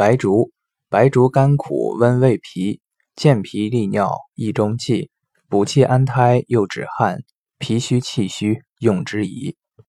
白术，白术甘苦，温胃脾，健脾利尿，益中气，补气安胎，又止汗，脾虚气虚，用之宜。